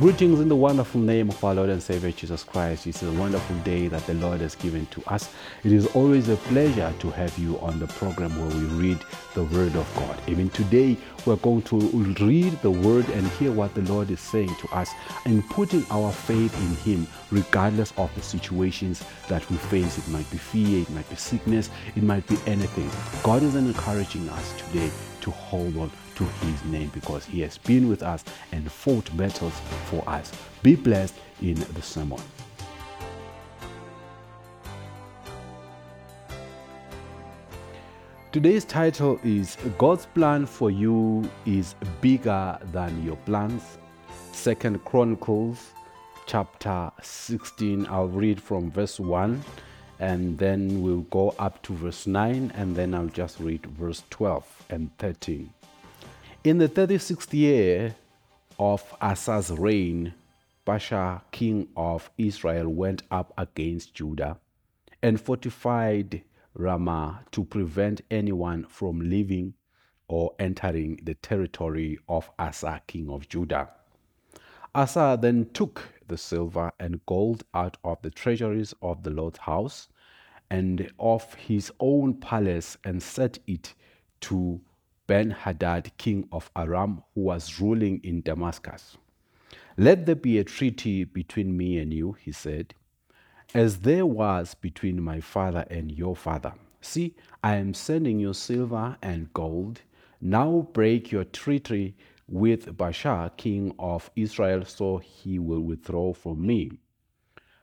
Greetings in the wonderful name of our Lord and Savior Jesus Christ. It's a wonderful day that the Lord has given to us. It is always a pleasure to have you on the program where we read the Word of God. Even today, we're going to read the Word and hear what the Lord is saying to us and putting our faith in Him regardless of the situations that we face. It might be fear, it might be sickness, it might be anything. God is encouraging us today to hold on to his name because he has been with us and fought battles for us. Be blessed in the sermon. Today's title is God's plan for you is bigger than your plans. Second Chronicles chapter 16. I'll read from verse 1 and then we'll go up to verse 9 and then I'll just read verse 12 and 13. In the 36th year of Asa's reign, Baasha, king of Israel, went up against Judah and fortified Ramah to prevent anyone from leaving or entering the territory of Asa, king of Judah. Asa then took the silver and gold out of the treasuries of the Lord's house and of his own palace and set it to Ben Hadad, king of Aram, who was ruling in Damascus. Let there be a treaty between me and you, he said, as there was between my father and your father. See, I am sending you silver and gold. Now break your treaty with Baasha, king of Israel, so he will withdraw from me.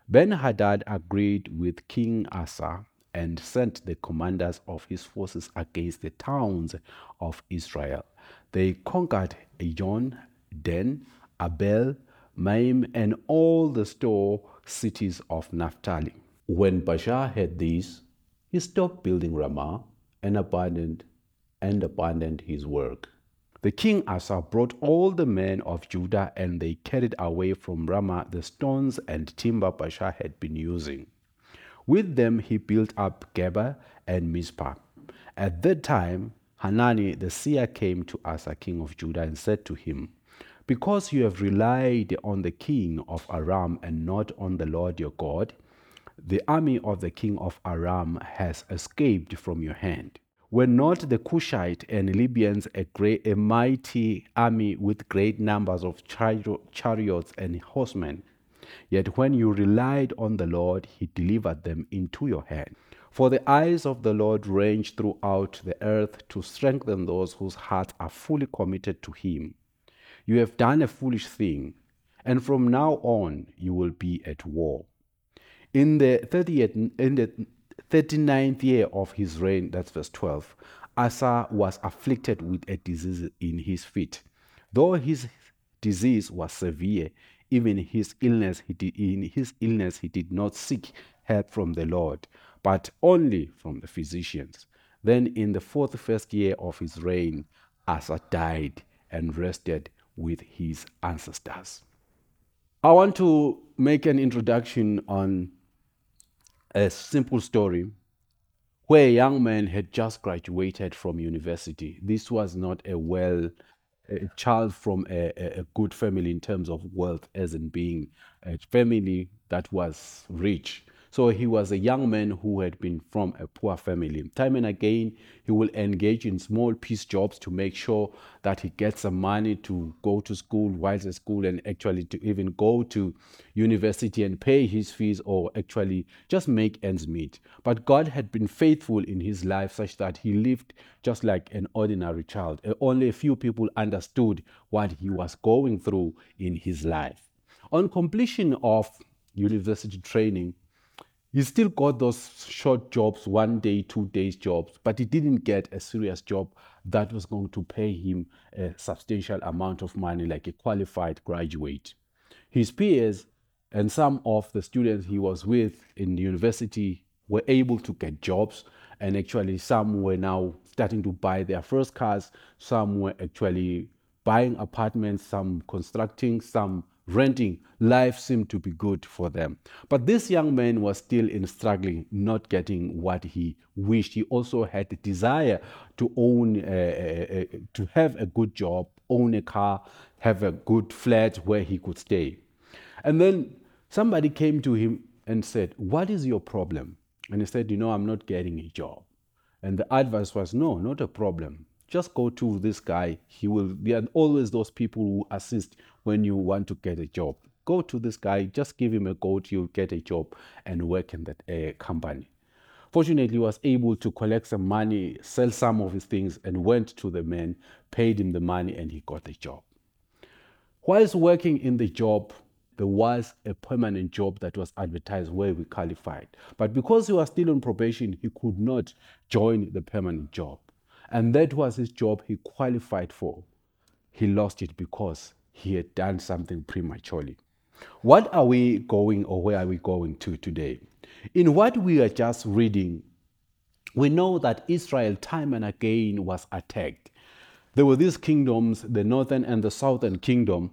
Ben Hadad agreed with King Asa and sent the commanders of his forces against the towns of Israel. They conquered Ijon, Dan, Abel, Maim, and all the store cities of Naphtali. When Baasha heard this, he stopped building Ramah and abandoned and abandoned his work. The king Asa brought all the men of Judah, and they carried away from Ramah the stones and timber Baasha had been using. With them he built up Geba and Mizpah. At that time, Hanani the seer came to Asa, king of Judah, and said to him, Because you have relied on the king of Aram and not on the Lord your God, the army of the king of Aram has escaped from your hand. Were not the Cushite and Libyans a, great, a mighty army with great numbers of chariots and horsemen? Yet when you relied on the Lord, he delivered them into your hand. For the eyes of the Lord range throughout the earth to strengthen those whose hearts are fully committed to him. You have done a foolish thing, and from now on you will be at war. In the 30th, in the 39th year of his reign, that's verse 12, Asa was afflicted with a disease in his feet. Though his disease was severe, even his illness, he did, in his illness, he did not seek help from the Lord, but only from the physicians. Then, in the fourth first year of his reign, Asa died and rested with his ancestors. I want to make an introduction on a simple story where a young man had just graduated from university. This was not a well a child from a, a, good family in terms of wealth, as in being a family that was rich. So he was a young man who had been from a poor family. Time and again, he will engage in small piece jobs to make sure that he gets some money to go to school whilst at school and actually to even go to university and pay his fees or actually just make ends meet. But God had been faithful in his life such that he lived just like an ordinary child. Only a few people understood what he was going through in his life. On completion of university training, he still got those short jobs, one day, two days jobs, but he didn't get a serious job that was going to pay him a substantial amount of money like a qualified graduate. His peers and some of the students he was with in the university were able to get jobs, and actually, some were now starting to buy their first cars, some were actually buying apartments, some constructing, some renting, life seemed to be good for them. But this young man was still in struggling, not getting what he wished. He also had the desire to own, uh, uh, uh, to have a good job, own a car, have a good flat where he could stay. And then somebody came to him and said, What is your problem? And he said, You know, I'm not getting a job. And the advice was, No, not a problem. Just go to this guy. He will, there are always those people who assist when you want to get a job. Go to this guy, just give him a code, you'll get a job and work in that uh, company. Fortunately, he was able to collect some money, sell some of his things, and went to the man, paid him the money, and he got the job. Whilst working in the job, there was a permanent job that was advertised where we qualified. But because he was still on probation, he could not join the permanent job. And that was his job he qualified for. He lost it because he had done something prematurely. What are we going or where are we going to today? In what we are just reading, we know that Israel time and again was attacked. There were these kingdoms, the northern and the southern kingdom,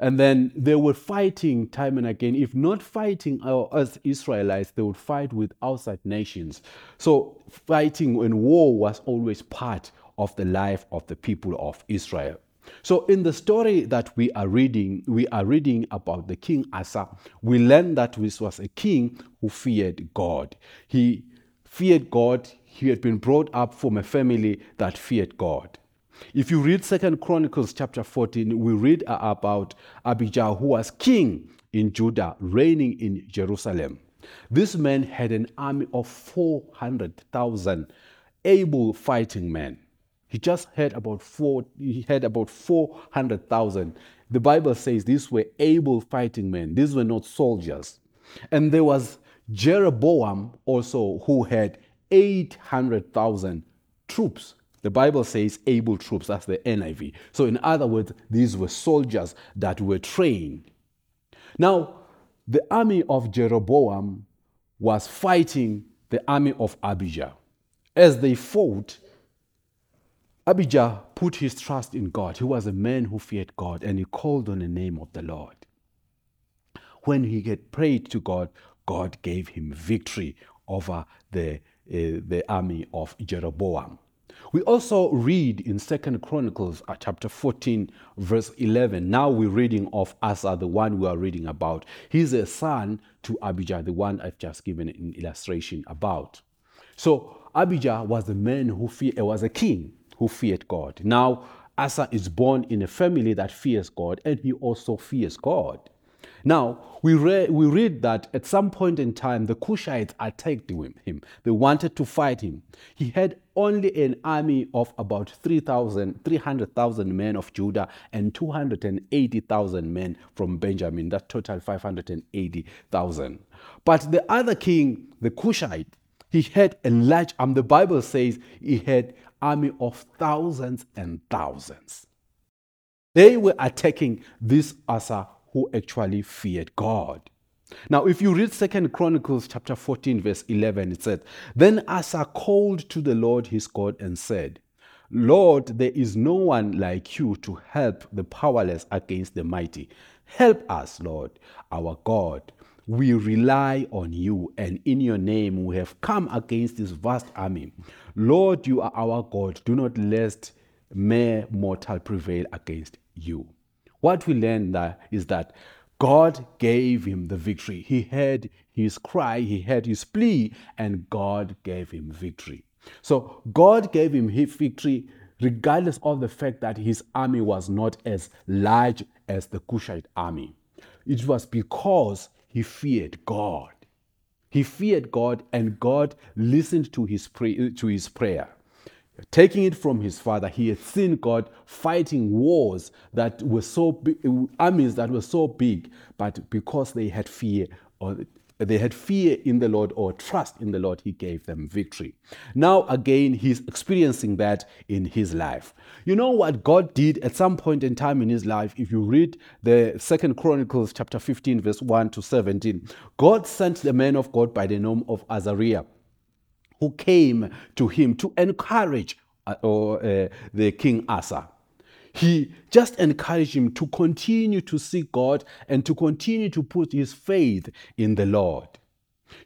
and then they were fighting time and again. If not fighting as Israelites, they would fight with outside nations. So fighting and war was always part of the life of the people of Israel. So in the story that we are reading, we are reading about the king Asa. We learn that this was a king who feared God. He feared God. He had been brought up from a family that feared God. If you read Second Chronicles chapter 14, we read about Abijah who was king in Judah, reigning in Jerusalem. This man had an army of 400,000 able fighting men. He just had about four, he had about 400,000. The Bible says these were able fighting men. These were not soldiers. And there was Jeroboam also who had 800,000 troops. The Bible says able troops, that's the NIV. So, in other words, these were soldiers that were trained. Now, the army of Jeroboam was fighting the army of Abijah. As they fought, Abijah put his trust in God. He was a man who feared God and he called on the name of the Lord. When he had prayed to God, God gave him victory over the, uh, the army of Jeroboam. We also read in Second Chronicles uh, chapter 14, verse 11. Now we're reading of Asa, the one we are reading about. He's a son to Abijah, the one I've just given an illustration about. So Abijah was a man who feared, was a king who feared God. Now, Asa is born in a family that fears God, and he also fears God. Now, we, re- we read that at some point in time, the Cushites attacked him. They wanted to fight him. He had only an army of about 300,000 men of Judah and 280,000 men from Benjamin. That total 580,000. But the other king, the Cushite, he had a large army. Um, the Bible says he had army of thousands and thousands. They were attacking this Asa who actually feared God. Now, if you read Second Chronicles chapter 14, verse 11, it says, Then Asa called to the Lord his God and said, Lord, there is no one like you to help the powerless against the mighty. Help us, Lord, our God, we rely on you, and in your name we have come against this vast army. Lord, you are our God. Do not let mere mortal prevail against you. What we learn there is that God gave him the victory. He heard his cry, he heard his plea, and God gave him victory. So God gave him his victory regardless of the fact that his army was not as large as the Cushite army. It was because he feared God. He feared God, and God listened to his, to his prayer. Taking it from his father, he had seen God fighting wars that were so big, armies that were so big, but because they had fear or they had fear in the Lord or trust in the Lord, he gave them victory. Now, again, he's experiencing that in his life. You know what God did at some point in time in his life? If you read the Second Chronicles chapter 15, verse 1 to 17, God sent the man of God by the name of Azariah, who came to him to encourage uh, or, uh, the king Asa he just encouraged him to continue to seek God and to continue to put his faith in the Lord.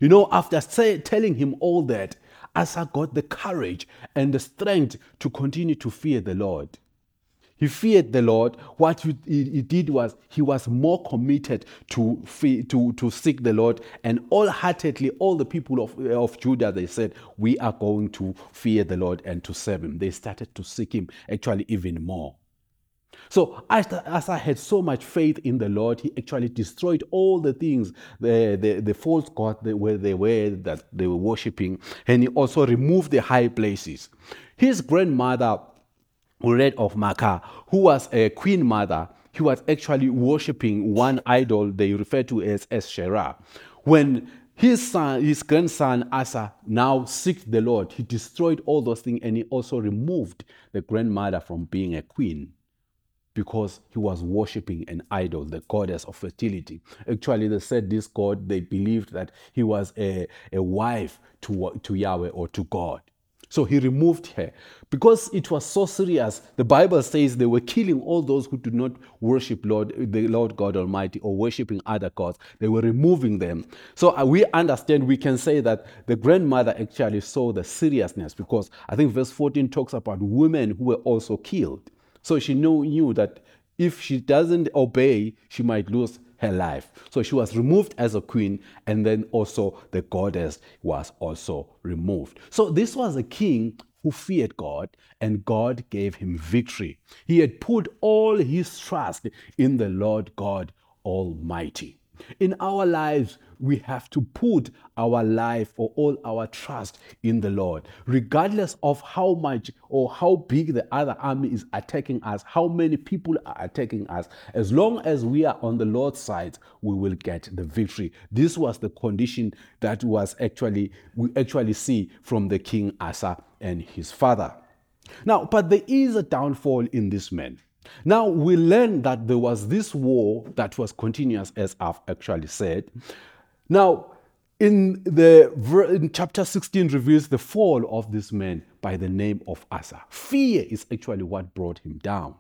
You know, after say, telling him all that, Asa got the courage and the strength to continue to fear the Lord. He feared the Lord. What he, did was he was more committed to, to, to seek the Lord. And all heartedly, all the people of, of Judah, they said, We are going to fear the Lord and to serve him. They started to seek him actually even more. So as, as I had so much faith in the Lord, he actually destroyed all the things, the, the, the false gods where they were that they were worshipping, and he also removed the high places. His grandmother, read of Maacah, who was a queen mother, he was actually worshipping one idol they refer to as Asherah. When his son, his grandson Asa now seeked the Lord, he destroyed all those things and he also removed the grandmother from being a queen because he was worshipping an idol, the goddess of fertility. Actually, they said this god, they believed that he was a, a wife to, to Yahweh or to God. So he removed her. Because it was so serious, the Bible says they were killing all those who did not worship Lord, the Lord God Almighty or worshiping other gods. They were removing them. So uh, we understand, we can say that the grandmother actually saw the seriousness because I think verse 14 talks about women who were also killed. So she knew, knew that if she doesn't obey, she might lose her life. So she was removed as a queen, and then also the goddess was also removed. So this was a king who feared God, and God gave him victory. He had put all his trust in the Lord God Almighty. In our lives, we have to put our life or all our trust in the Lord, regardless of how much or how big the other army is attacking us, how many people are attacking us. As long as we are on the Lord's side, we will get the victory. This was the condition that was actually we actually see from the king Asa and his father. Now, but there is a downfall in this man. Now we learn that there was this war that was continuous, as I've actually said. Now, in the in chapter 16 reveals the fall of this man by the name of Asa. Fear is actually what brought him down.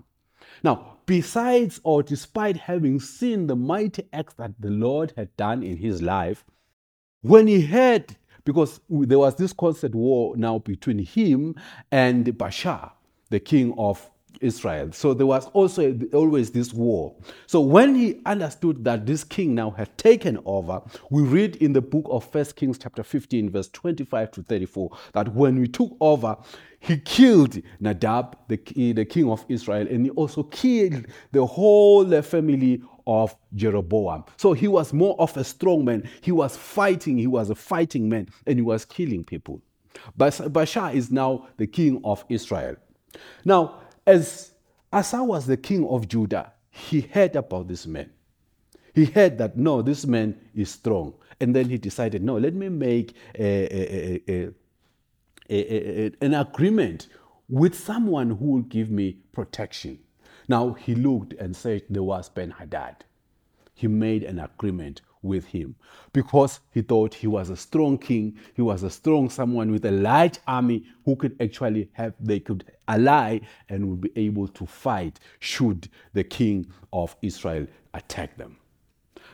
Now, besides or despite having seen the mighty acts that the Lord had done in his life, when he heard, because there was this constant war now between him and Baasha, the king of Israel. So there was also always this war. So when he understood that this king now had taken over, we read in the book of First Kings chapter 15 verse 25 to 34 that when we took over, he killed Nadab, the, the king of Israel, and he also killed the whole family of Jeroboam. So he was more of a strong man. He was fighting, he was a fighting man, and he was killing people. But Baasha is now the king of Israel. Now, as Asa was the king of Judah, he heard about this man. He heard that, no, this man is strong. And then he decided, no, let me make a, a, a, an agreement with someone who will give me protection. Now he looked and said there was Ben Hadad. He made an agreement with him because he thought he was a strong king, he was a strong someone with a large army who could actually have, they could ally and would be able to fight should the king of Israel attack them.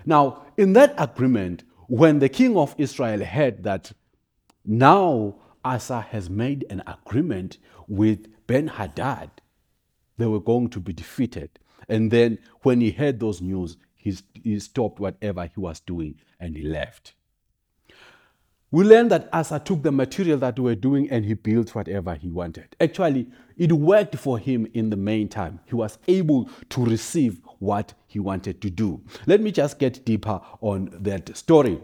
Now, in that agreement, when the king of Israel heard that now Asa has made an agreement with Ben Hadad, they were going to be defeated. And then when he heard those news, he, he stopped whatever he was doing and he left. We learned that Asa took the material that we were doing and he built whatever he wanted. Actually, it worked for him in the meantime. He was able to receive what he wanted to do. Let me just get deeper on that story.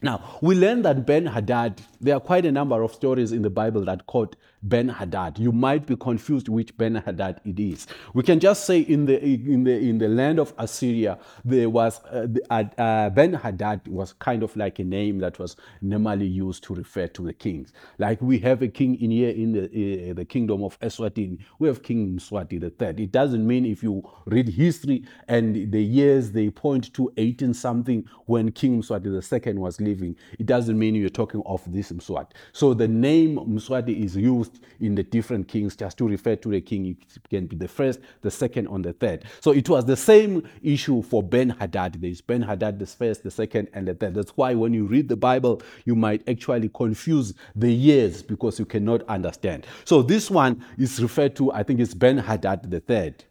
Now, we learn that Ben Hadad, there are quite a number of stories in the Bible that quote Ben Hadad. You might be confused which Ben Hadad it is. We can just say in the in the in the land of Assyria there was uh, uh, Ben Hadad was kind of like a name that was normally used to refer to the kings. Like we have a king in here in the uh, the kingdom of Eswatini, we have King Mswati the third. It doesn't mean if you read history and the years they point to 18 something when King Mswati the second was living, it doesn't mean you're talking of this Mswati. So the name Mswati is used in the different kings just to refer to the king. It can be the first, the second, or the third. So it was the same issue for Ben Hadad. There's Ben Hadad, the first, the second, and the third. That's why when you read the Bible, you might actually confuse the years because you cannot understand. So this one is referred to, I think it's Ben Hadad the third.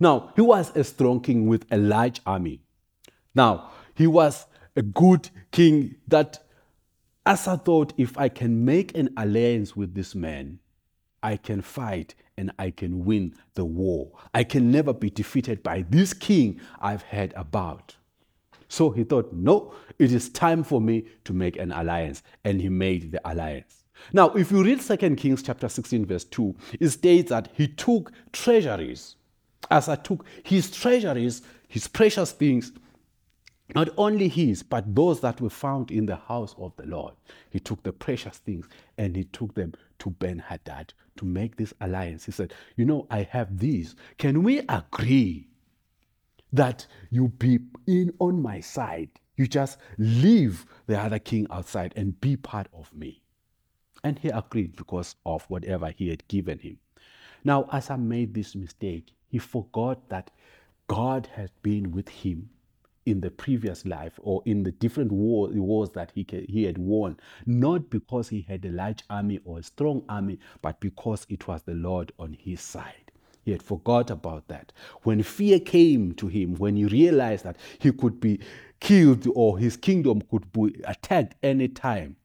Now, he was a strong king with a large army. Now, he was a good king that Asa thought if I can make an alliance with this man, I can fight and I can win the war. I can never be defeated by this king I've heard about. So he thought, no, it is time for me to make an alliance. And he made the alliance. Now, if you read 2 Kings chapter 16, verse 2, it states that he took treasuries. Asa took his treasuries, his precious things, not only his, but those that were found in the house of the Lord. He took the precious things and he took them to Ben Hadad to make this alliance. He said, You know, I have these. Can we agree that you be in on my side? You just leave the other king outside and be part of me. And he agreed because of whatever he had given him. Now, Asa made this mistake. He forgot that God had been with him in the previous life or in the different war, wars that he, he had won, not because he had a large army or a strong army, but because it was the Lord on his side. He had forgot about that. When fear came to him, when he realized that he could be killed or his kingdom could be attacked any time,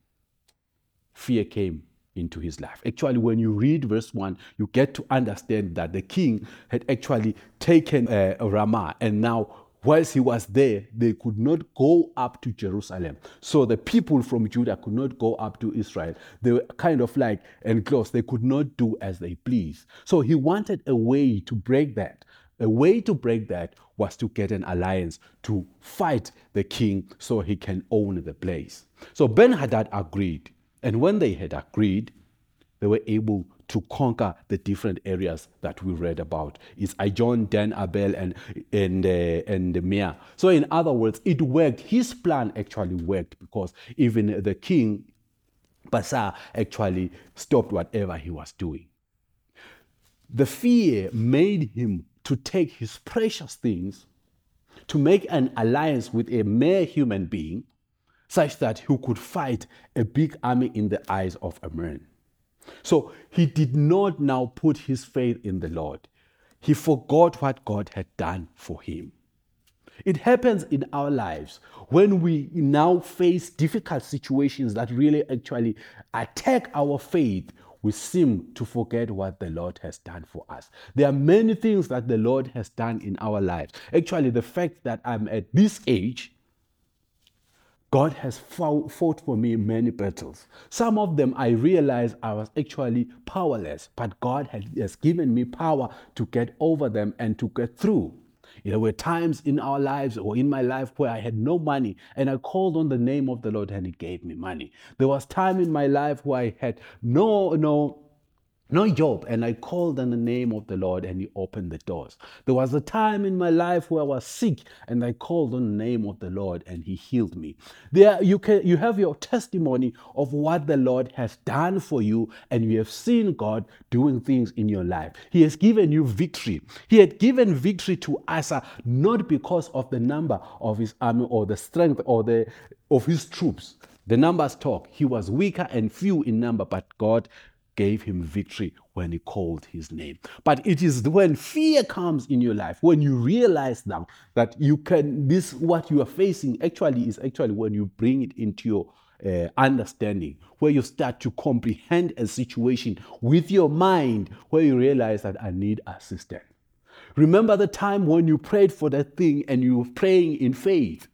fear came into his life. Actually, when you read verse 1, you get to understand that the king had actually taken uh, Ramah and now whilst he was there, they could not go up to Jerusalem. So the people from Judah could not go up to Israel. They were kind of like enclosed. They could not do as they pleased. So he wanted a way to break that. A way to break that was to get an alliance to fight the king so he can own the place. So Ben Hadad agreed. And when they had agreed, they were able to conquer the different areas that we read about. It's Ijon, Dan, Abel, and and uh, and Mia. So in other words, it worked. His plan actually worked because even the king, Baasha, actually stopped whatever he was doing. The fear made him to take his precious things, to make an alliance with a mere human being, such that he could fight a big army in the eyes of a man. So he did not now put his faith in the Lord. He forgot what God had done for him. It happens in our lives when we now face difficult situations that really actually attack our faith. We seem to forget what the Lord has done for us. There are many things that the Lord has done in our lives. Actually, the fact that I'm at this age God has fought for me many battles. Some of them I realized I was actually powerless, but God has given me power to get over them and to get through. There were times in our lives or in my life where I had no money and I called on the name of the Lord and He gave me money. There was time in my life where I had no, no, no job. And I called on the name of the Lord and He opened the doors. There was a time in my life where I was sick and I called on the name of the Lord and He healed me. There you can you have your testimony of what the Lord has done for you, and you have seen God doing things in your life. He has given you victory. He had given victory to Asa not because of the number of his army or the strength or the of his troops. The numbers talk. He was weaker and few in number, but God gave him victory when he called his name. But it is when fear comes in your life, when you realize now that you can, this, what you are facing actually is actually when you bring it into your uh, understanding, where you start to comprehend a situation with your mind, where you realize that I need assistance. Remember the time when you prayed for that thing and you were praying in faith.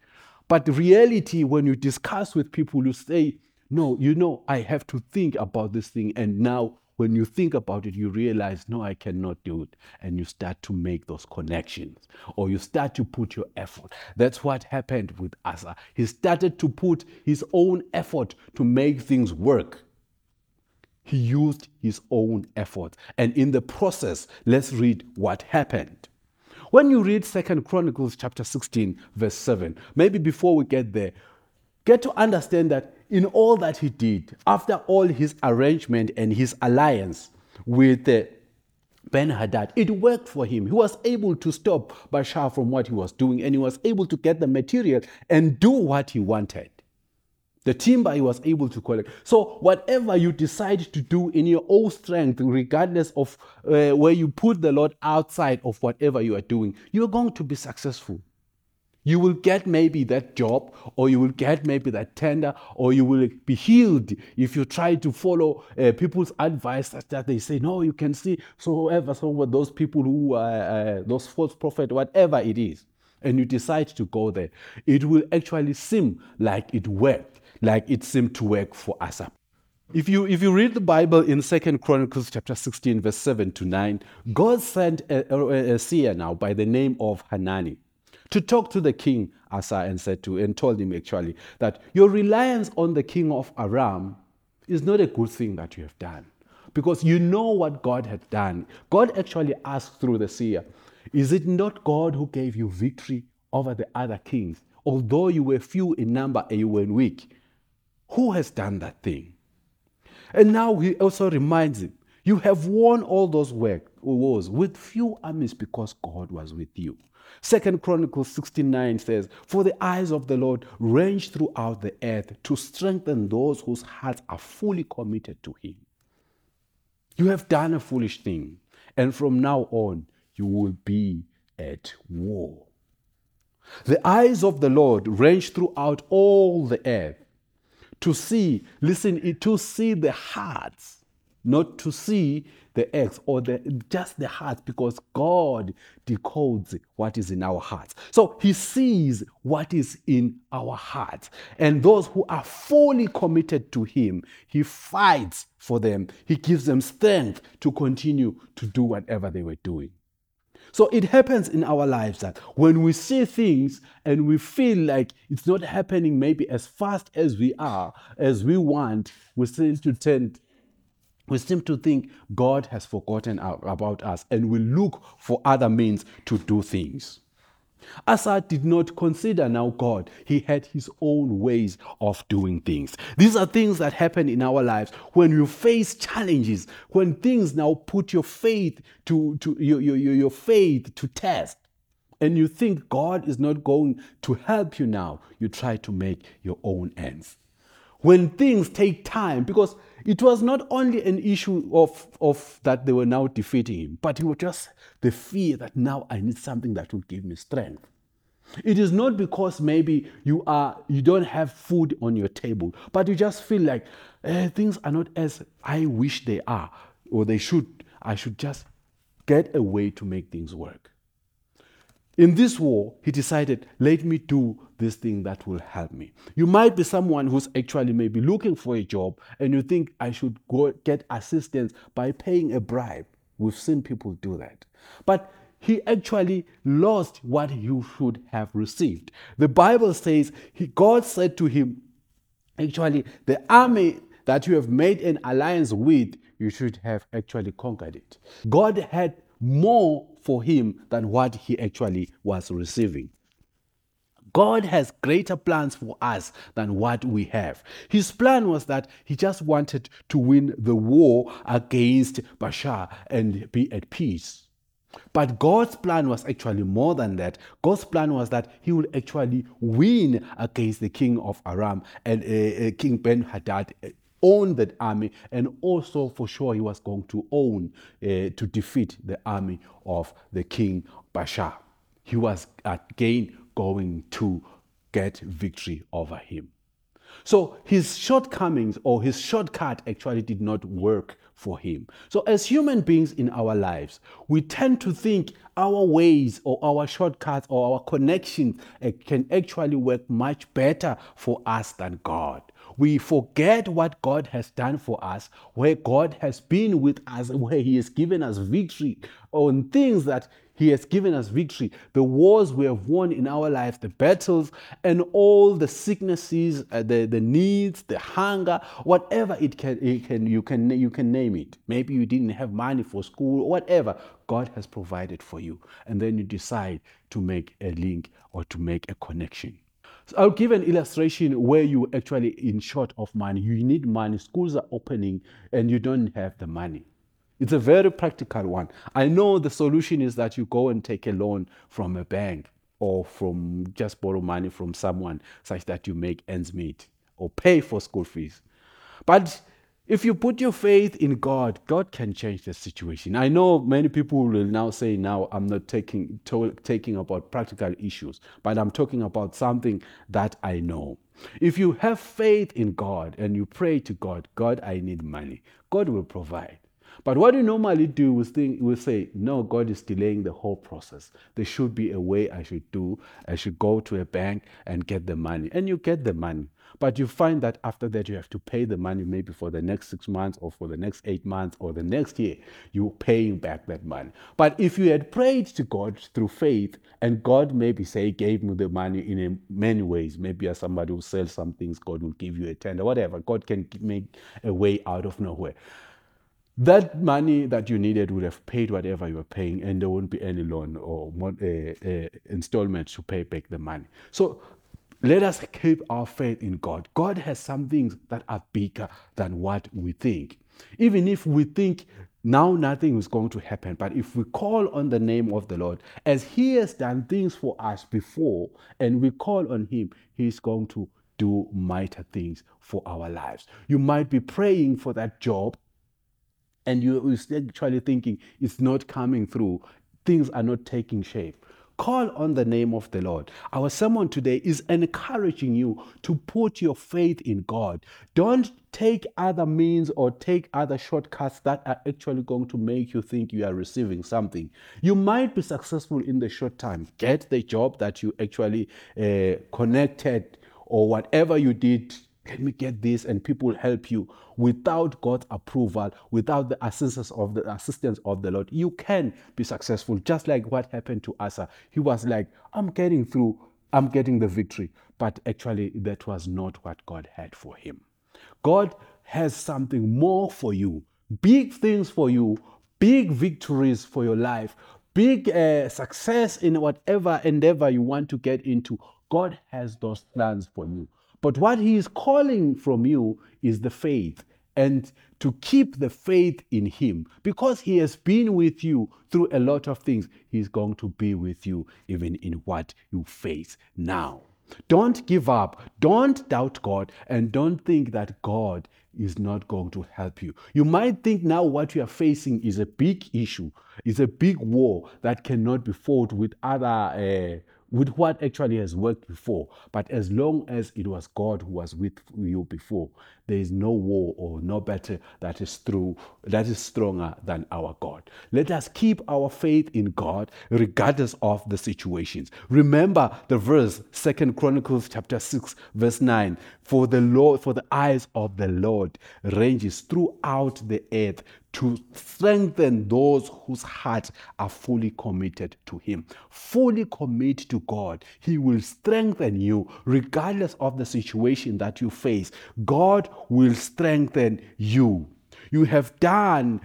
But the reality, when you discuss with people, you say, no, you know, I have to think about this thing. And now, when you think about it, you realize, no, I cannot do it. And you start to make those connections or you start to put your effort. That's what happened with Asa. He started to put his own effort to make things work. He used his own effort. And in the process, let's read what happened. When you read Second Chronicles chapter 16, verse 7, maybe before we get there, get to understand that in all that he did, after all his arrangement and his alliance with uh, Ben Hadad, it worked for him. He was able to stop Baasha from what he was doing and he was able to get the material and do what he wanted. The timber he was able to collect. So, whatever you decide to do in your own strength, regardless of uh, where you put the Lord outside of whatever you are doing, you are going to be successful. You will get maybe that job, or you will get maybe that tender, or you will be healed if you try to follow uh, people's advice that they say, no, you can see so whoever, so those people who are uh, those false prophets, whatever it is, and you decide to go there, it will actually seem like it worked, like it seemed to work for Asa. If you, if you read the Bible in Second Chronicles chapter 16, verse 7 to 9, God sent a, a, a seer now by the name of Hanani to talk to the king Asa and said to and told him actually that your reliance on the king of Aram is not a good thing that you have done because you know what God had done. God actually asked through the seer, Is it not God who gave you victory over the other kings? Although you were few in number and you were weak, who has done that thing? And now he also reminds him, You have won all those wars with few armies because God was with you. Second Chronicles 69 says, For the eyes of the Lord range throughout the earth to strengthen those whose hearts are fully committed to him. You have done a foolish thing, and from now on you will be at war. The eyes of the Lord range throughout all the earth to see, listen, to see the hearts, not to see the eggs or the just the heart because God decodes what is in our hearts. So he sees what is in our hearts. And those who are fully committed to him, he fights for them. He gives them strength to continue to do whatever they were doing. So it happens in our lives that when we see things and we feel like it's not happening maybe as fast as we are, as we want, we seem to tend we seem to think God has forgotten about us and we look for other means to do things. Asa did not consider now God. He had his own ways of doing things. These are things that happen in our lives when you face challenges, when things now put your faith to, to your, your, your faith to test. And you think God is not going to help you now. You try to make your own ends. When things take time, because it was not only an issue of, of that they were now defeating him, but it was just the fear that now I need something that will give me strength. It is not because maybe you are you don't have food on your table, but you just feel like eh, things are not as I wish they are or they should. I should just get a way to make things work. In this war, he decided, let me do this thing that will help me. You might be someone who's actually maybe looking for a job and you think I should go get assistance by paying a bribe. We've seen people do that. But he actually lost what you should have received. The Bible says he, God said to him, actually, the army that you have made an alliance with, you should have actually conquered it. God had more for him than what he actually was receiving. God has greater plans for us than what we have. His plan was that he just wanted to win the war against Baasha and be at peace. But God's plan was actually more than that. God's plan was that he would actually win against the king of Aram and uh, uh, King Ben Hadad own that army, and also for sure he was going to own uh, to defeat the army of the king Baasha. He was again going to get victory over him. So his shortcomings or his shortcut actually did not work for him. So, as human beings in our lives, we tend to think our ways or our shortcuts or our connections can actually work much better for us than God we forget what God has done for us, where God has been with us, where He has given us victory on things that He has given us victory, the wars we have won in our life, the battles, and all the sicknesses, uh, the, the needs, the hunger, whatever it can, it can, you, can, you can name it. Maybe you didn't have money for school, whatever. God has provided for you. And then you decide to make a link or to make a connection. So I'll give an illustration where you actually in short of money. You need money. Schools are opening and you don't have the money. It's a very practical one. I know the solution is that you go and take a loan from a bank or from just borrow money from someone such that you make ends meet or pay for school fees. But if you put your faith in God, God can change the situation. I know many people will now say, "Now I'm not taking to, taking about practical issues, but I'm talking about something that I know." If you have faith in God and you pray to God, God, I need money. God will provide. But what we normally do is think we say, no, God is delaying the whole process. There should be a way I should do. I should go to a bank and get the money. And you get the money. But you find that after that, you have to pay the money maybe for the next six months or for the next eight months or the next year. You're paying back that money. But if you had prayed to God through faith and God maybe say gave me the money in many ways, maybe as somebody who sells some things, God will give you a tender, whatever. God can make a way out of nowhere that money that you needed would have paid whatever you were paying, and there won't be any loan or uh, uh, installment to pay back the money. So let us keep our faith in God. God has some things that are bigger than what we think. Even if we think now nothing is going to happen, but if we call on the name of the Lord, as He has done things for us before, and we call on Him, He's going to do mighty things for our lives. You might be praying for that job and you're actually thinking it's not coming through, things are not taking shape. Call on the name of the Lord. Our sermon today is encouraging you to put your faith in God. Don't take other means or take other shortcuts that are actually going to make you think you are receiving something. You might be successful in the short time. Get the job that you actually uh, connected or whatever you did let me get this, and people help you without God's approval, without the assistance of the assistance of the Lord. You can be successful, just like what happened to Asa. He was like, I'm getting through, I'm getting the victory. But actually, that was not what God had for him. God has something more for you, big things for you, big victories for your life, big uh, success in whatever endeavor you want to get into. God has those plans for you. But what he is calling from you is the faith and to keep the faith in him because he has been with you through a lot of things. He's going to be with you even in what you face now. Don't give up. Don't doubt God and don't think that God is not going to help you. You might think now what you are facing is a big issue, is a big war that cannot be fought with other. Uh, with what actually has worked before. But as long as it was God who was with you before, there is no war or no battle that is true, that is stronger than our God. Let us keep our faith in God regardless of the situations. Remember the verse, Second Chronicles chapter 6, verse 9. For the Lord, for the eyes of the Lord ranges throughout the earth to strengthen those whose hearts are fully committed to Him. Fully commit to God. He will strengthen you regardless of the situation that you face. God will strengthen you. You have done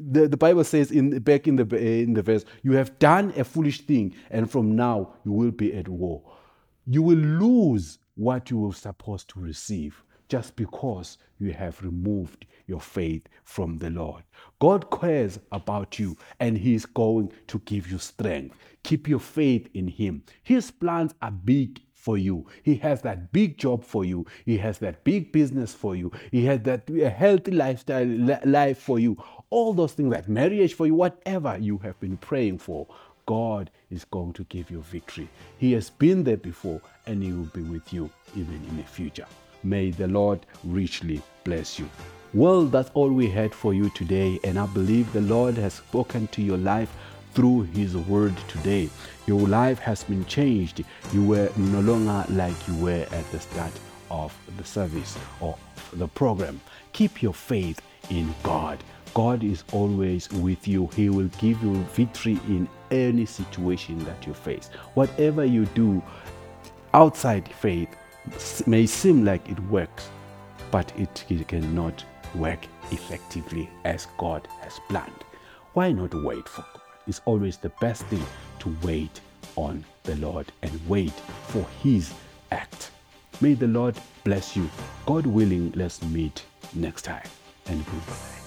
the, the Bible says in back in the in the verse, you have done a foolish thing, and from now you will be at war. You will lose what you were supposed to receive just because you have removed your faith from the Lord. God cares about you and He is going to give you strength. Keep your faith in Him. His plans are big for you. He has that big job for you. He has that big business for you. He has that healthy lifestyle life for you. All those things, that marriage for you, whatever you have been praying for, God is going to give you victory. He has been there before and He will be with you even in the future. May the Lord richly bless you. Well, that's all we had for you today, and I believe the Lord has spoken to your life through His word today. Your life has been changed. You were no longer like you were at the start of the service or the program. Keep your faith in God. God is always with you. He will give you victory in any situation that you face. Whatever you do outside faith may seem like it works, but it, it cannot work effectively as God has planned. Why not wait for It's always the best thing to wait on the Lord and wait for His act. May the Lord bless you. God willing, let's meet next time. And goodbye.